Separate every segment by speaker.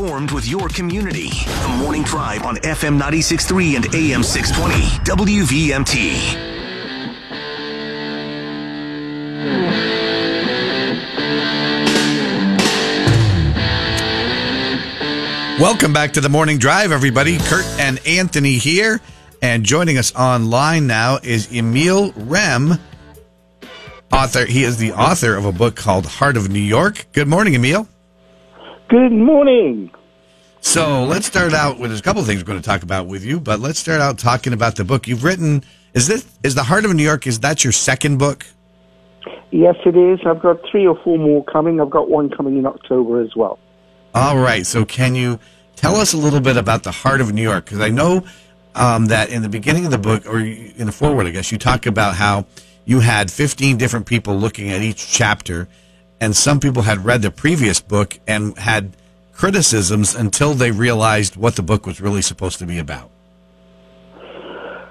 Speaker 1: Formed with your community. The Morning Drive on FM 96.3 and AM 620. WVMT.
Speaker 2: Welcome back to the Morning Drive, everybody. Kurt and Anthony here. And joining us online now is Emil Rem, author. He is the author of a book called Heart of New York. Good morning, Emil.
Speaker 3: Good morning.
Speaker 2: So let's start out with there's a couple of things we're going to talk about with you, but let's start out talking about the book you've written. Is this is the Heart of New York? Is that your second book?
Speaker 3: Yes, it is. I've got three or four more coming. I've got one coming in October as well.
Speaker 2: All right. So can you tell us a little bit about the Heart of New York? Because I know um, that in the beginning of the book, or in the forward, I guess you talk about how you had 15 different people looking at each chapter and some people had read the previous book and had criticisms until they realized what the book was really supposed to be about.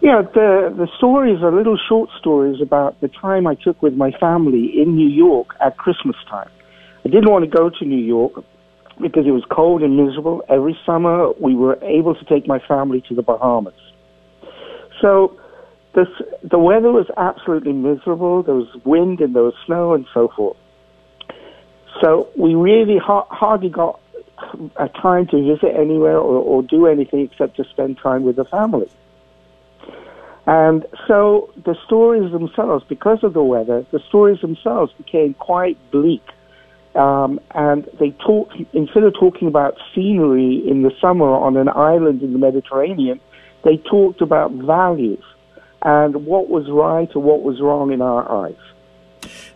Speaker 3: Yeah, the the stories are little short stories about the time I took with my family in New York at Christmas time. I didn't want to go to New York because it was cold and miserable. Every summer we were able to take my family to the Bahamas. So this, the weather was absolutely miserable. There was wind and there was snow and so forth. So we really ha- hardly got a time to visit anywhere or, or do anything except to spend time with the family. And so the stories themselves, because of the weather, the stories themselves became quite bleak. Um, and they talk instead of talking about scenery in the summer on an island in the Mediterranean, they talked about values and what was right or what was wrong in our eyes.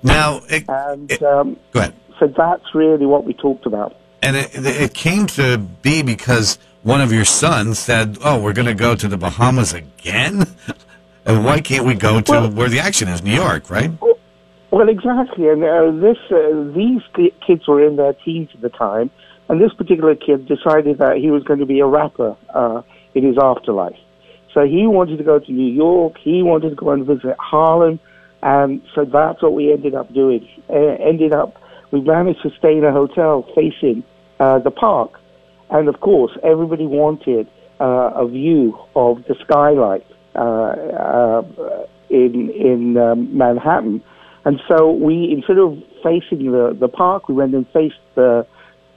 Speaker 2: Now, it,
Speaker 3: and um,
Speaker 2: go ahead.
Speaker 3: So that's really what we talked about.
Speaker 2: And it, it came to be because one of your sons said, "Oh, we're going to go to the Bahamas again." and why can't we go to well, where the action is, New York, right?
Speaker 3: Well, exactly. And uh, this uh, these kids were in their teens at the time, and this particular kid decided that he was going to be a rapper uh, in his afterlife. So he wanted to go to New York. He wanted to go and visit Harlem, and so that's what we ended up doing. Uh, ended up we managed to stay in a hotel facing uh, the park. And of course, everybody wanted uh, a view of the skylight uh, uh in, in um, Manhattan. And so we, instead of facing the, the park, we went and faced the,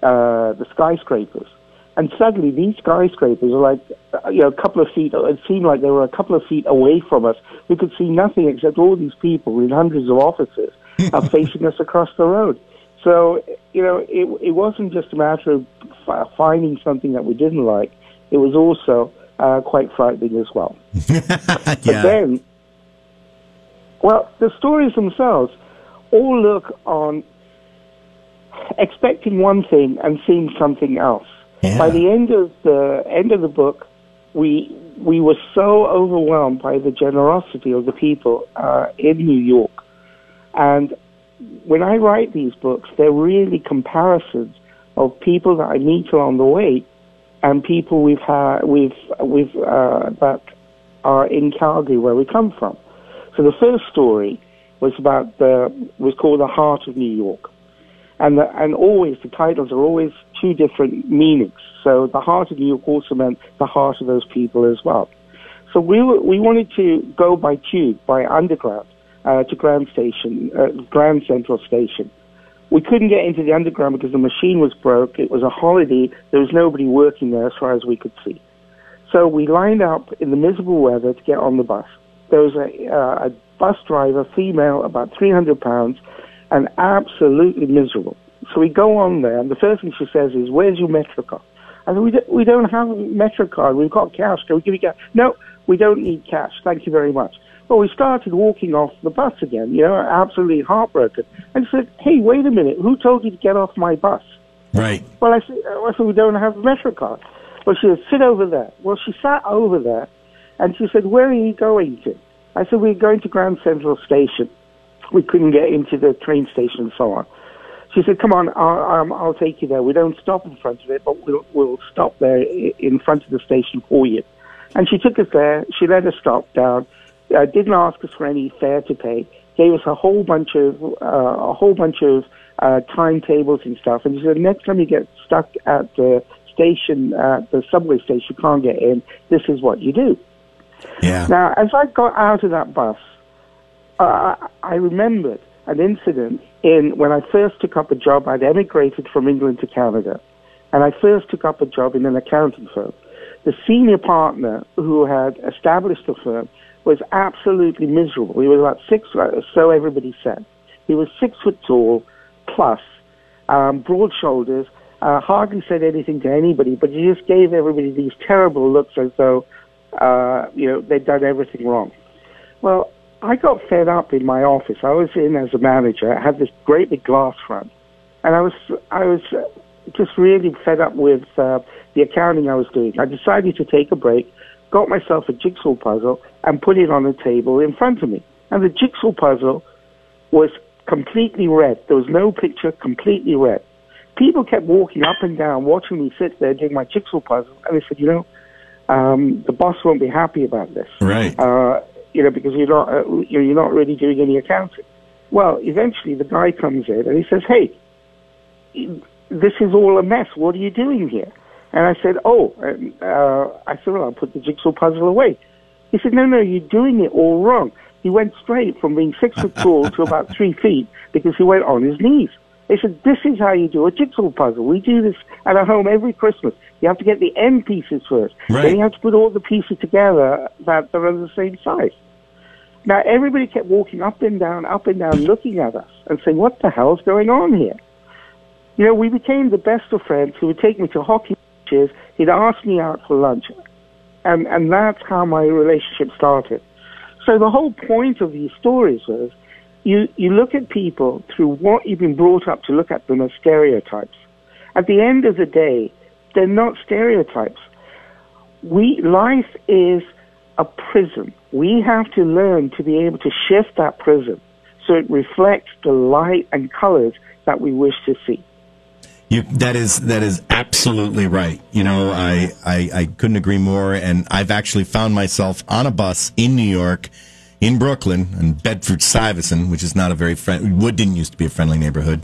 Speaker 3: uh, the skyscrapers. And suddenly, these skyscrapers are like, uh, you know, a couple of feet. It seemed like they were a couple of feet away from us. We could see nothing except all these people in hundreds of offices are facing us across the road. So, you know, it, it wasn't just a matter of finding something that we didn't like. It was also uh, quite frightening as well.
Speaker 2: yeah.
Speaker 3: But then, well, the stories themselves all look on expecting one thing and seeing something else.
Speaker 2: Yeah.
Speaker 3: By the end of the end of the book, we we were so overwhelmed by the generosity of the people uh, in New York, and when I write these books, they're really comparisons of people that I meet along the way and people we've had, we've, we've, uh, that are in Calgary where we come from. So the first story was about the, was called The Heart of New York. And, the, and always, the titles are always two different meanings. So the heart of New York also meant the heart of those people as well. So we, were, we wanted to go by tube, by underground uh, to Grand Station, uh, Grand Central Station. We couldn't get into the underground because the machine was broke. It was a holiday. There was nobody working there as far as we could see. So we lined up in the miserable weather to get on the bus. There was a, uh, a bus driver, female, about 300 pounds, and absolutely miserable. So we go on there, and the first thing she says is, "Where's your Metro card?" I said, "We don't, we don't have a Metro card. We've got cash. Can we give you cash?" No, we don't need cash. Thank you very much. Well, we started walking off the bus again, you know, absolutely heartbroken. And she said, hey, wait a minute, who told you to get off my bus?
Speaker 2: Right.
Speaker 3: Well, I said, I said we don't have a Metro card. Well, she said, sit over there. Well, she sat over there, and she said, where are you going to? I said, we're going to Grand Central Station. We couldn't get into the train station and so on. She said, come on, I'll, um, I'll take you there. We don't stop in front of it, but we'll, we'll stop there in front of the station for you. And she took us there. She let us stop down uh, didn't ask us for any fare to pay. Gave us a whole bunch of uh, a whole bunch of uh, timetables and stuff. And he said, next time you get stuck at the station, uh, the subway station, you can't get in. This is what you do.
Speaker 2: Yeah.
Speaker 3: Now, as I got out of that bus, uh, I remembered an incident in when I first took up a job. I'd emigrated from England to Canada, and I first took up a job in an accounting firm. The senior partner who had established the firm was absolutely miserable. He was about six, so everybody said. He was six foot tall, plus, um, broad shoulders, uh, hardly said anything to anybody, but he just gave everybody these terrible looks as though, uh, you know, they'd done everything wrong. Well, I got fed up in my office. I was in as a manager. I had this great big glass front, and I was I was just really fed up with uh, the accounting I was doing. I decided to take a break, got myself a jigsaw puzzle, and put it on the table in front of me. And the jigsaw puzzle was completely red. There was no picture, completely red. People kept walking up and down, watching me sit there doing my jigsaw puzzle, and they said, you know, um, the boss won't be happy about this.
Speaker 2: Right.
Speaker 3: Uh, you know, because you're not, uh, you're not really doing any accounting. Well, eventually the guy comes in and he says, hey, this is all a mess. What are you doing here? And I said, oh, uh, I said, well, I'll put the jigsaw puzzle away. He said, no, no, you're doing it all wrong. He went straight from being six foot tall to about three feet because he went on his knees. They said, this is how you do a jigsaw puzzle. We do this at our home every Christmas. You have to get the end pieces first.
Speaker 2: Right.
Speaker 3: Then you have to put all the pieces together that, that are the same size. Now, everybody kept walking up and down, up and down, looking at us and saying, what the hell's going on here? You know, we became the best of friends. who would take me to hockey He'd ask me out for lunch. And, and that's how my relationship started. So the whole point of these stories was you, you look at people through what you've been brought up to look at them as stereotypes. At the end of the day, they're not stereotypes. We, life is a prism. We have to learn to be able to shift that prism so it reflects the light and colors that we wish to see.
Speaker 4: You, that is that is absolutely right. You know, I, I, I couldn't agree more. And I've actually found myself on a bus in New York, in Brooklyn, and Bedford Stuyvesant, which is not a very friendly. Wood didn't used to be a friendly neighborhood.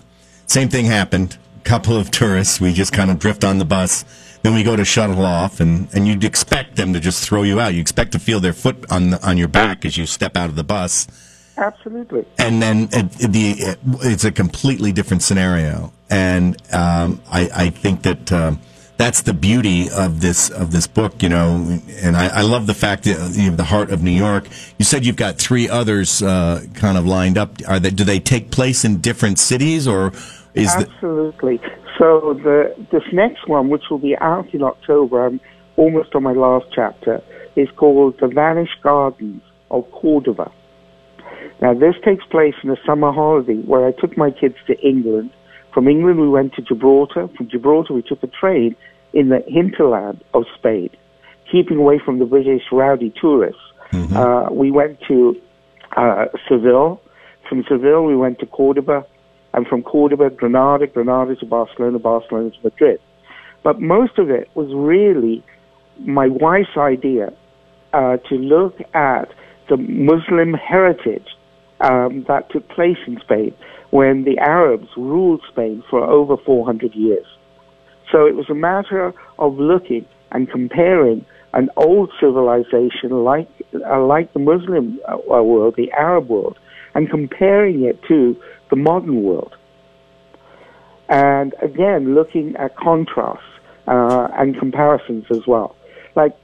Speaker 4: Same thing happened. Couple of tourists. We just kind of drift on the bus. Then we go to shuttle off, and, and you'd expect them to just throw you out. You expect to feel their foot on the, on your back as you step out of the bus.
Speaker 3: Absolutely.
Speaker 4: and then it, the it's a completely different scenario, and um, I, I think that um, that's the beauty of this of this book, you know. And I, I love the fact that you have the heart of New York. You said you've got three others uh, kind of lined up. Are they do they take place in different cities, or is the,
Speaker 3: Absolutely. So the this next one, which will be out in October, I'm almost on my last chapter, is called The Vanished Gardens of Cordova. Now, this takes place in a summer holiday where I took my kids to England. From England, we went to Gibraltar. From Gibraltar, we took a train in the hinterland of Spain, keeping away from the British rowdy tourists. Uh, we went to uh, Seville. From Seville, we went to Cordoba. And from Cordoba, Granada, Granada to Barcelona, Barcelona to Madrid. But most of it was really my wife's idea uh, to look at the Muslim heritage um, that took place in Spain when the Arabs ruled Spain for over 400 years. So it was a matter of looking and comparing an old civilization like uh, like the Muslim uh, world, the Arab world, and comparing it to the modern world. And again, looking at contrasts uh, and comparisons as well. Like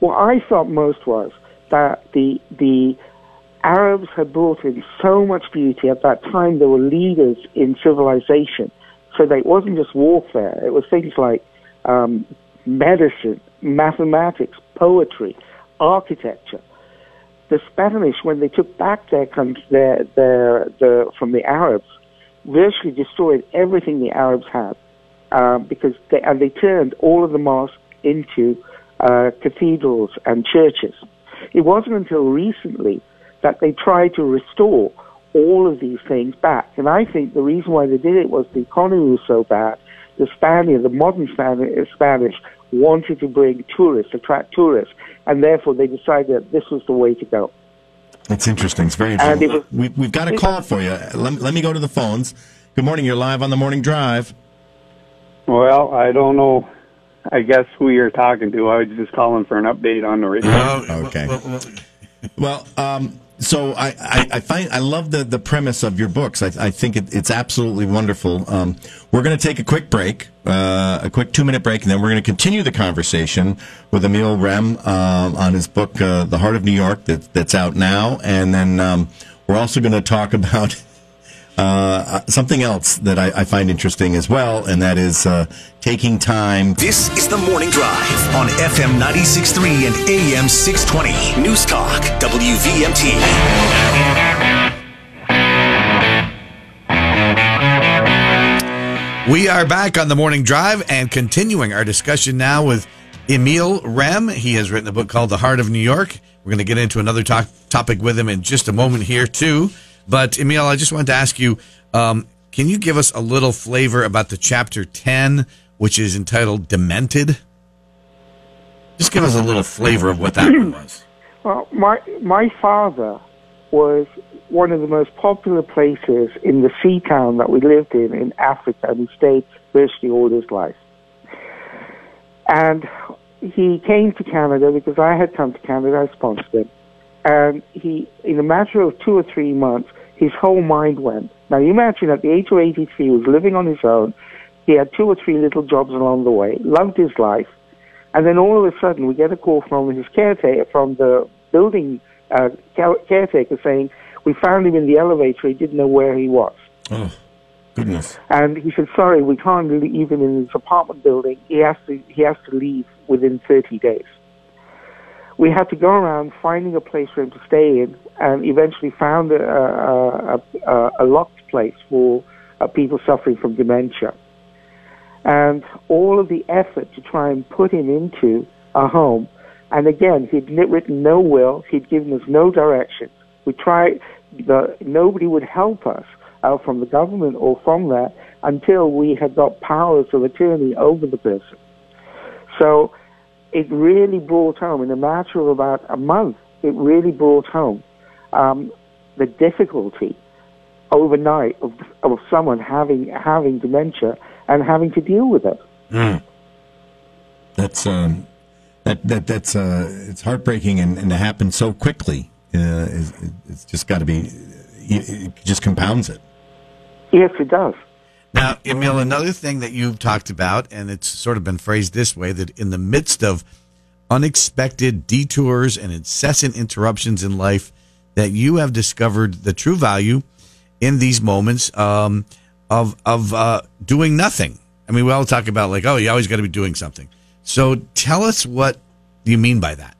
Speaker 3: what I felt most was that the the Arabs had brought in so much beauty at that time. They were leaders in civilization, so it wasn't just warfare. It was things like um, medicine, mathematics, poetry, architecture. The Spanish, when they took back their country, their, their, their, from the Arabs, virtually destroyed everything the Arabs had uh, because they, and they turned all of the mosques into uh, cathedrals and churches. It wasn't until recently that they tried to restore all of these things back. And I think the reason why they did it was the economy was so bad. The Spaniard, the modern Spanish, Spanish wanted to bring tourists, attract tourists, and therefore they decided that this was the way to go.
Speaker 4: It's interesting. It's very
Speaker 3: And
Speaker 4: interesting.
Speaker 3: it was-
Speaker 4: we, we've got a call for you. Let, let me go to the phones. Good morning. You're live on the morning drive.
Speaker 5: Well, I don't know I guess who you're talking to. I was just calling for an update on the radio.
Speaker 2: Oh,
Speaker 4: Okay.
Speaker 2: well, well,
Speaker 4: Well, um, so I, I, I find I love the, the premise of your books. I, I think it, it's absolutely wonderful. Um, we're going to take a quick break, uh, a quick two minute break, and then we're going to continue the conversation with Emil Rem um, on his book, uh, The Heart of New York, that, that's out now. And then um, we're also going to talk about uh, something else that I, I find interesting as well, and that is uh, taking time
Speaker 1: This is the Morning Drive on FM 96.3 and AM 620. News Talk, WVMT.
Speaker 2: We are back on the morning drive and continuing our discussion now with Emil Rem. He has written a book called The Heart of New York. We're going to get into another talk, topic with him in just a moment here, too. But, Emil, I just wanted to ask you um, can you give us a little flavor about the chapter 10, which is entitled Demented? Just give us a little flavor of what that was.
Speaker 3: Well, my my father was one of the most popular places in the sea town that we lived in in Africa, and he stayed virtually all his life. And he came to Canada because I had come to Canada. I sponsored him, and he, in a matter of two or three months, his whole mind went. Now, you imagine at the age of 83, he was living on his own. He had two or three little jobs along the way, loved his life, and then all of a sudden we get a call from his caretaker, from the building uh, caretaker saying, we found him in the elevator. He didn't know where he was.
Speaker 4: Oh, goodness.
Speaker 3: And he said, sorry, we can't leave him in his apartment building. He has to, he has to leave within 30 days. We had to go around finding a place for him to stay in and eventually found a, a, a, a locked place for uh, people suffering from dementia. And all of the effort to try and put him into a home. And again, he'd written no will. He'd given us no direction. We tried, the, nobody would help us out from the government or from that until we had got powers of attorney over the person. So it really brought home, in a matter of about a month, it really brought home um, the difficulty overnight of, of someone having having dementia and having to deal with it.
Speaker 4: That's um, that that that's uh, it's heartbreaking and, and to happen so quickly. Uh, is, it's just got to be. It just compounds it.
Speaker 3: Yes, it does.
Speaker 2: Now, Emil, another thing that you've talked about, and it's sort of been phrased this way that in the midst of unexpected detours and incessant interruptions in life, that you have discovered the true value in these moments um, of of uh, doing nothing. I mean, we all talk about like, oh, you always got to be doing something. So, tell us what you mean by that.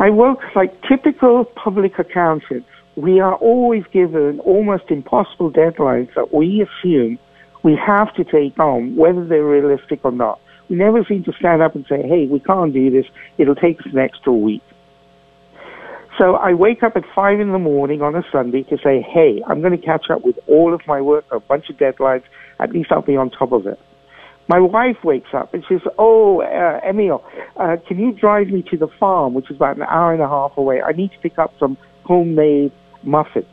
Speaker 3: I work like typical public accountants. We are always given almost impossible deadlines that we assume we have to take on, whether they're realistic or not. We never seem to stand up and say, hey, we can't do this. It'll take us an extra week. So I wake up at five in the morning on a Sunday to say, hey, I'm going to catch up with all of my work, a bunch of deadlines. At least I'll be on top of it. My wife wakes up and says, "Oh, uh, Emil, uh, can you drive me to the farm, which is about an hour and a half away? I need to pick up some homemade muffins."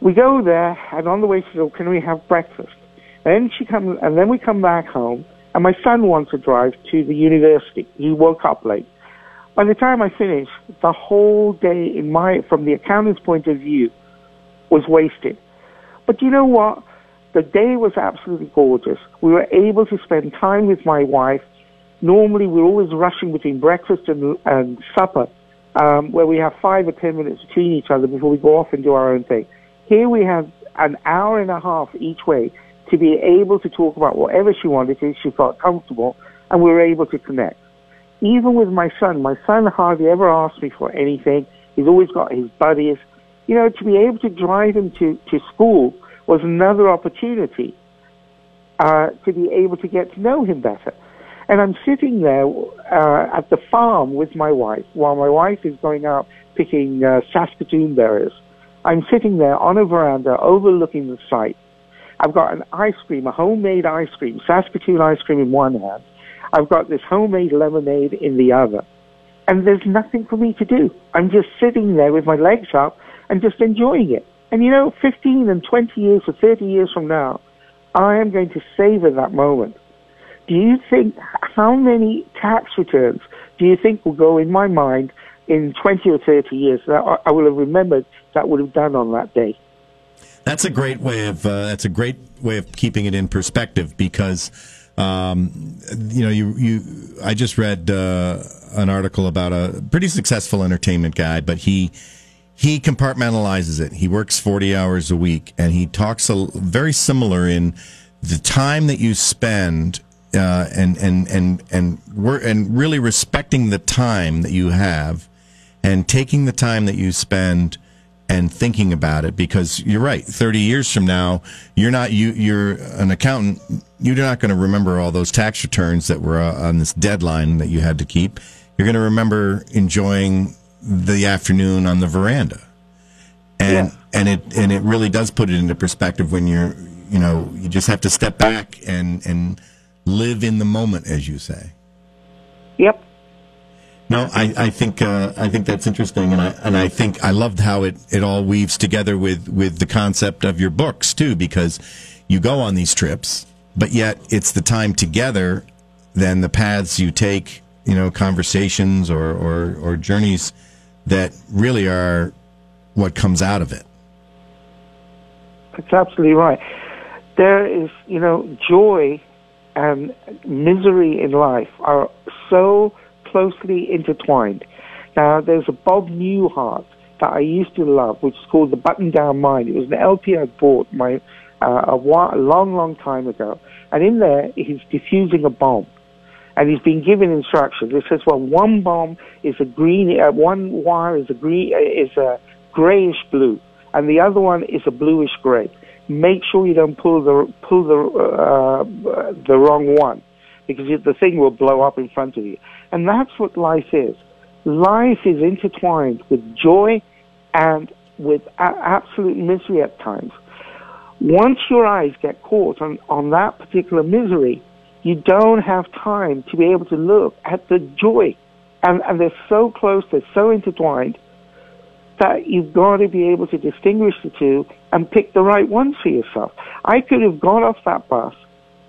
Speaker 3: We go there, and on the way she says, "Can we have breakfast?" And Then she comes, and then we come back home, and my son wants to drive to the university. He woke up late. By the time I finish, the whole day, in my from the accountant's point of view, was wasted. But you know what? The day was absolutely gorgeous. We were able to spend time with my wife. Normally, we're always rushing between breakfast and, and supper, um, where we have five or ten minutes between each other before we go off and do our own thing. Here we have an hour and a half each way to be able to talk about whatever she wanted if she felt comfortable, and we were able to connect. Even with my son, my son hardly ever asks me for anything. He's always got his buddies. You know, to be able to drive him to, to school was another opportunity uh, to be able to get to know him better. And I'm sitting there uh, at the farm with my wife while my wife is going out picking uh, Saskatoon berries. I'm sitting there on a veranda overlooking the site. I've got an ice cream, a homemade ice cream, Saskatoon ice cream in one hand. I've got this homemade lemonade in the other. And there's nothing for me to do. I'm just sitting there with my legs up and just enjoying it. And you know, 15 and 20 years or 30 years from now, I am going to savor that moment do you think how many tax returns do you think will go in my mind in 20 or 30 years that I will have remembered that would have done on that day?
Speaker 4: That's a great way of uh, that's a great way of keeping it in perspective because um, you know you you I just read uh, an article about a pretty successful entertainment guy, but he he compartmentalizes it. He works 40 hours a week and he talks a, very similar in the time that you spend uh, and and and and we're and really respecting the time that you have, and taking the time that you spend and thinking about it because you're right 30 years from now you're not you you're an accountant you're not going to remember all those tax returns that were uh, on this deadline that you had to keep you're going to remember enjoying the afternoon on the veranda and yeah. and it and it really does put it into perspective when you're you know you just have to step back and and live in the moment, as you say.
Speaker 3: Yep.
Speaker 4: No, I, I think uh, I think that's interesting, and I and I think I loved how it, it all weaves together with, with the concept of your books too, because you go on these trips, but yet it's the time together, then the paths you take, you know, conversations or, or, or journeys that really are what comes out of it.
Speaker 3: That's absolutely right. There is, you know, joy and misery in life are so closely intertwined. Now, there's a Bob Newhart that I used to love, which is called The Button Down Mind. It was an LP I bought my, uh, a, while, a long, long time ago. And in there, he's diffusing a bomb. And he's been given instructions. It says, well, one bomb is a green, uh, one wire is a green, uh, is a grayish blue, and the other one is a bluish gray make sure you don't pull the pull the uh, the wrong one because the thing will blow up in front of you. And that's what life is. Life is intertwined with joy and with a- absolute misery at times. Once your eyes get caught on, on that particular misery, you don't have time to be able to look at the joy. And, and they're so close, they're so intertwined that you've got to be able to distinguish the two and pick the right one for yourself. I could have gone off that bus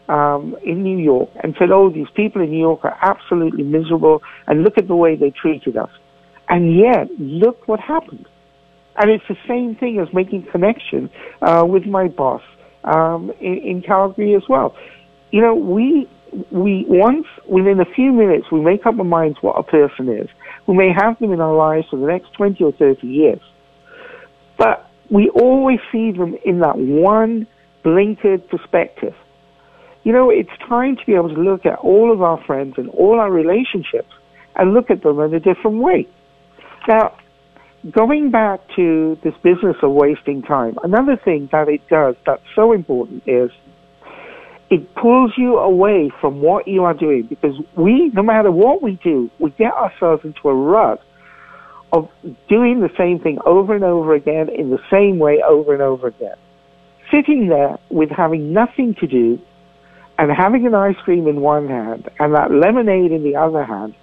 Speaker 3: um, in New York and said, "Oh, these people in New York are absolutely miserable, and look at the way they treated us." And yet, look what happened. And it's the same thing as making connection uh, with my boss um, in, in Calgary as well. You know, we we once within a few minutes we make up our minds what a person is. We may have them in our lives for the next twenty or thirty years, we always see them in that one blinkered perspective. You know, it's time to be able to look at all of our friends and all our relationships and look at them in a different way. Now, going back to this business of wasting time, another thing that it does that's so important is it pulls you away from what you are doing because we, no matter what we do, we get ourselves into a rut of doing the same thing over and over again in the same way over and over again. Sitting there with having nothing to do and having an ice cream in one hand and that lemonade in the other hand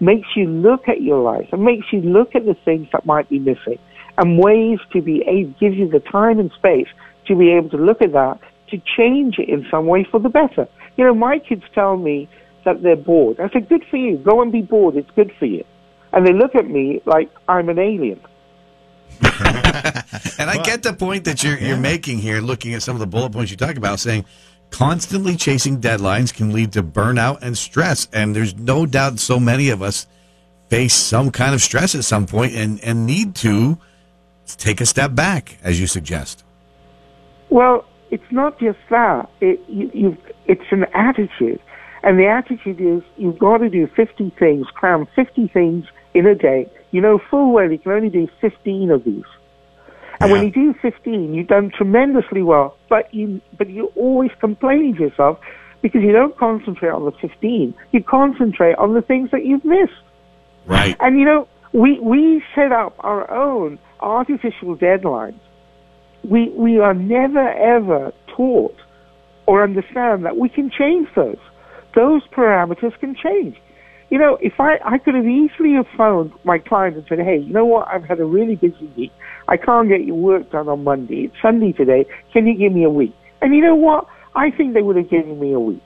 Speaker 3: makes you look at your life and makes you look at the things that might be missing and ways to be able, gives you the time and space to be able to look at that to change it in some way for the better. You know, my kids tell me that they're bored. I say, good for you. Go and be bored. It's good for you and they look at me like I'm an alien.
Speaker 2: and I get the point that you're you're making here, looking at some of the bullet points you talk about, saying constantly chasing deadlines can lead to burnout and stress. And there's no doubt so many of us face some kind of stress at some point and, and need to take a step back, as you suggest.
Speaker 3: Well, it's not just that. It, you, it's an attitude. And the attitude is you've got to do 50 things, cram 50 things in a day, you know full well you can only do 15 of these. And yeah. when you do 15, you've done tremendously well, but you, but you always complain to yourself because you don't concentrate on the 15. You concentrate on the things that you've missed.
Speaker 2: Right.
Speaker 3: And you know, we, we set up our own artificial deadlines. We, we are never ever taught or understand that we can change those. Those parameters can change you know, if I, I could have easily have phoned my client and said, hey, you know what, I've had a really busy week. I can't get your work done on Monday. It's Sunday today. Can you give me a week? And you know what? I think they would have given me a week.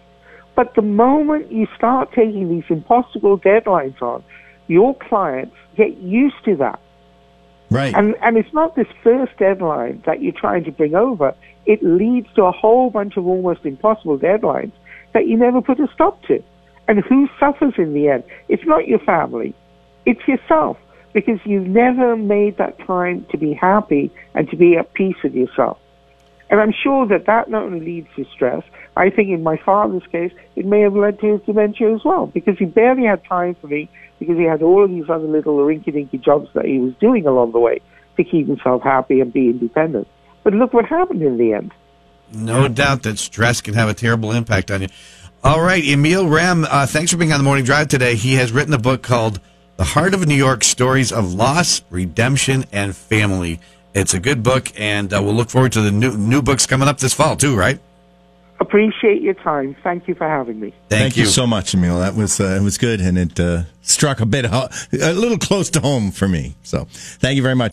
Speaker 3: But the moment you start taking these impossible deadlines on, your clients get used to that.
Speaker 4: Right.
Speaker 3: And, and it's not this first deadline that you're trying to bring over. It leads to a whole bunch of almost impossible deadlines that you never put a stop to. And who suffers in the end? It's not your family. It's yourself because you've never made that time to be happy and to be at peace with yourself. And I'm sure that that not only leads to stress, I think in my father's case, it may have led to his dementia as well because he barely had time for me because he had all of these other little rinky-dinky jobs that he was doing along the way to keep himself happy and be independent. But look what happened in the end.
Speaker 2: No doubt that stress can have a terrible impact on you. All right, Emil Rem, uh, thanks for being on the morning drive today. He has written a book called The Heart of New York Stories of Loss, Redemption, and Family. It's a good book, and uh, we'll look forward to the new, new books coming up this fall, too, right?
Speaker 3: Appreciate your time. Thank you for having me.
Speaker 2: Thank,
Speaker 4: Thank you. so much, Emil. That was uh, it was good, and it uh, struck a bit ho- a little close to home for me. So, thank you very much.